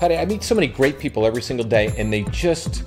Patti, I meet so many great people every single day, and they just.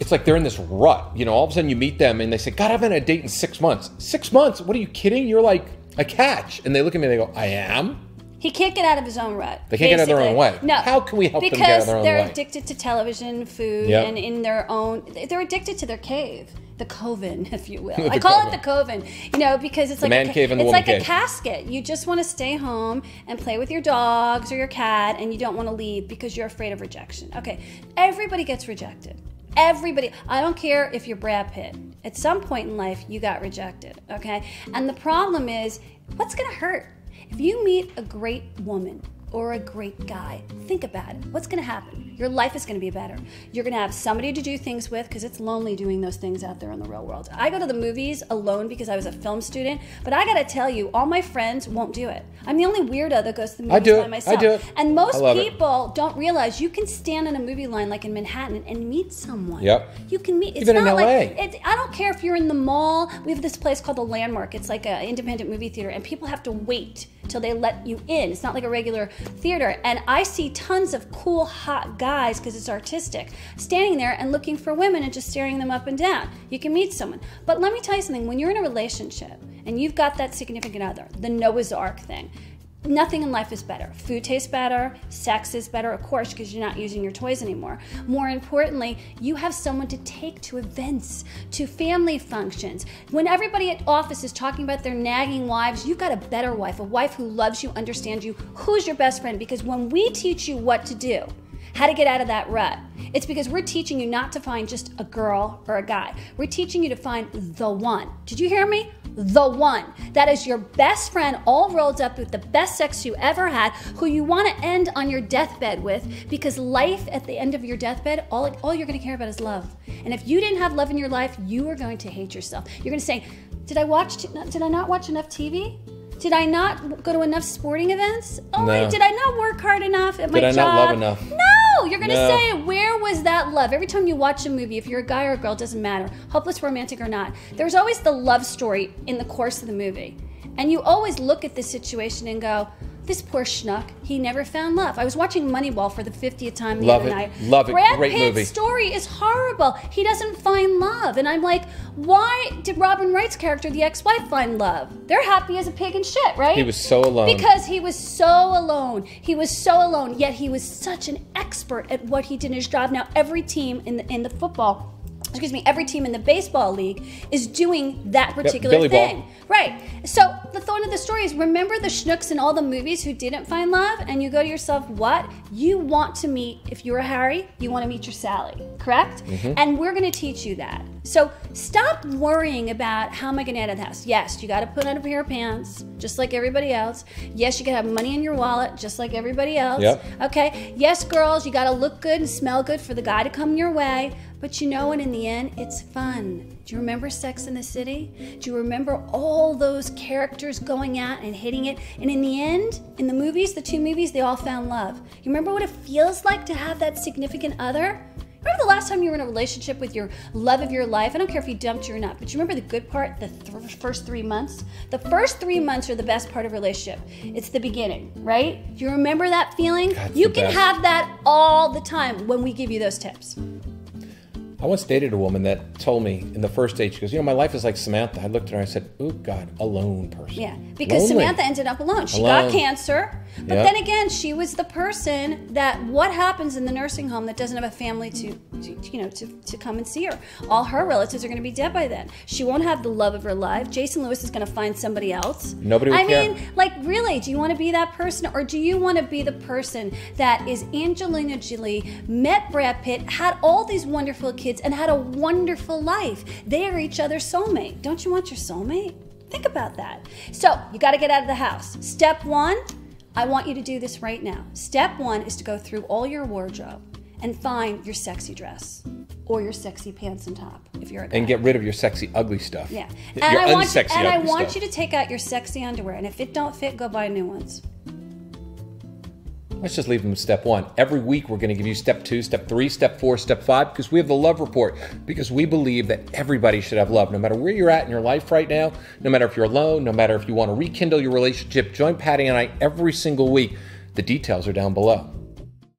It's like they're in this rut. You know, all of a sudden you meet them and they say, God, I haven't had a date in six months. Six months? What are you kidding? You're like a catch. And they look at me and they go, I am? He can't get out of his own rut. They can't get out of their own way. No. How can we help them because get out of their own way? Because they're addicted to television, food, Yep. and in their own. They're addicted to their cave. The coven, if you will. I call coven. it the coven, you know, because it's like man a, ca- cave and the it's like a casket. You just want to stay home and play with your dogs or your cat, and you don't want to leave because you're afraid of rejection. Okay, everybody gets rejected. Everybody. I don't care if you're Brad Pitt. At some point in life, you got rejected. Okay, and the problem is, what's going to hurt? If you meet a great woman or a great guy, think about it. What's going to happen? Your life is going to be better. You're going to have somebody to do things with because it's lonely doing those things out there in the real world. I go to the movies alone because I was a film student, but I got to tell you, all my friends won't do it. I'm the only weirdo that goes to the movies I do by it. I myself. do it. And most I love it. people don't realize you can stand in a movie line like in Manhattan and meet someone. Yep. You can meet. It's Even in not LA. like it, I don't care if you're in the mall. We have this place called the Landmark. It's like an independent movie theater, and people have to wait till they let you in. It's not like a regular theater. And I see tons of cool, hot guys because it's artistic standing there and looking for women and just staring them up and down. You can meet someone. But let me tell you something when you're in a relationship and you've got that significant other, the Noah's Ark thing, nothing in life is better. Food tastes better, sex is better, of course, because you're not using your toys anymore. More importantly, you have someone to take to events, to family functions. When everybody at office is talking about their nagging wives, you've got a better wife, a wife who loves you, understands you, who's your best friend. Because when we teach you what to do, how to get out of that rut. It's because we're teaching you not to find just a girl or a guy. We're teaching you to find the one. Did you hear me? The one. That is your best friend, all rolled up with the best sex you ever had, who you want to end on your deathbed with, because life at the end of your deathbed, all, all you're going to care about is love. And if you didn't have love in your life, you are going to hate yourself. You're going to say, Did I watch? Did I not watch enough TV? Did I not go to enough sporting events? Oh, No. wait, did I not work hard enough at my job? Did I not love enough? No, you're gonna No. say, where was that love? Every time you watch a movie, if you're a guy or a girl, it doesn't matter, hopeless romantic or not, there's always the love story in the course of the movie. And you always look at this situation and go, this poor schnuck, he never found love. I was watching Moneyball for the 50th time the Love other it. night. Love it. Brad Great Pitt's movie. story is horrible. He doesn't find love. And I'm like, why did Robin Wright's character, the ex-wife, find love? They're happy as a pig in shit, right? He was so alone. Because he was so alone. He was so alone, yet he was such an expert at what he did in his job. Now every team in the in the football excuse me, every team in the baseball league is doing that particular Billy Ball. thing. Right. So the thorn of the story is remember the schnooks in all the movies who didn't find love, and you go to yourself, what? You want to meet, if you're a Harry, you want to meet your Sally, correct? Mm-hmm. And we're going to teach you that. So stop worrying about how am I going to out of the house. Yes, you got to put on a pair of pants, just like everybody else. Yes, you got to have money in your wallet, just like everybody else. Yep. Okay. Yes, girls, you got to look good and smell good for the guy to come your way. But you know what? In the end, it's fun. Do you remember Sex in the City? Do you remember all those characters going out and hitting it? And in the end, in the movies, the two movies, they all found love. You remember what it feels like to have that significant other? Remember the last time you were in a relationship with your love of your life? I don't care if you dumped you or not, but you remember the good part, the th- first three months? The first three months are the best part of a relationship. It's the beginning, right? Do you remember that feeling? It's you can best. have that all the time when we give you those tips. I once dated a woman that told me in the first date, she goes, You know, my life is like Samantha. I looked at her and I said, Oh, God, alone person. Yeah, because Lonely. Samantha ended up alone. She Alone. got cancer, but Yep. then again, she was the person that what happens in the nursing home that doesn't have a family to, to you know, to, to come and see her. All her relatives are going to be dead by then. She won't have the love of her life. Jason Lewis is going to find somebody else. Nobody would I care. mean, like, really, do you want to be that person, or do you want to be the person that is Angelina Jolie, met Brad Pitt, had all these wonderful kids, and had a wonderful life? They are each other's soulmate. Don't you want your soulmate? Think about that. So, you got to get out of the house. Step one, I want you to do this right now. Step one is to go through all your wardrobe and find your sexy dress or your sexy pants and top if you're a guy. And get rid of your sexy, ugly stuff. Yeah, Your and I want you, unsexy, and I want stuff. you to take out your sexy underwear, and if it don't fit, go buy new ones. Let's just leave them with step one. Every week, we're going to give you step two, step three, step four, step five, because we have the love report. Because we believe that everybody should have love, no matter where you're at in your life right now, no matter if you're alone, no matter if you want to rekindle your relationship. Join Patti and I every single week. The details are down below.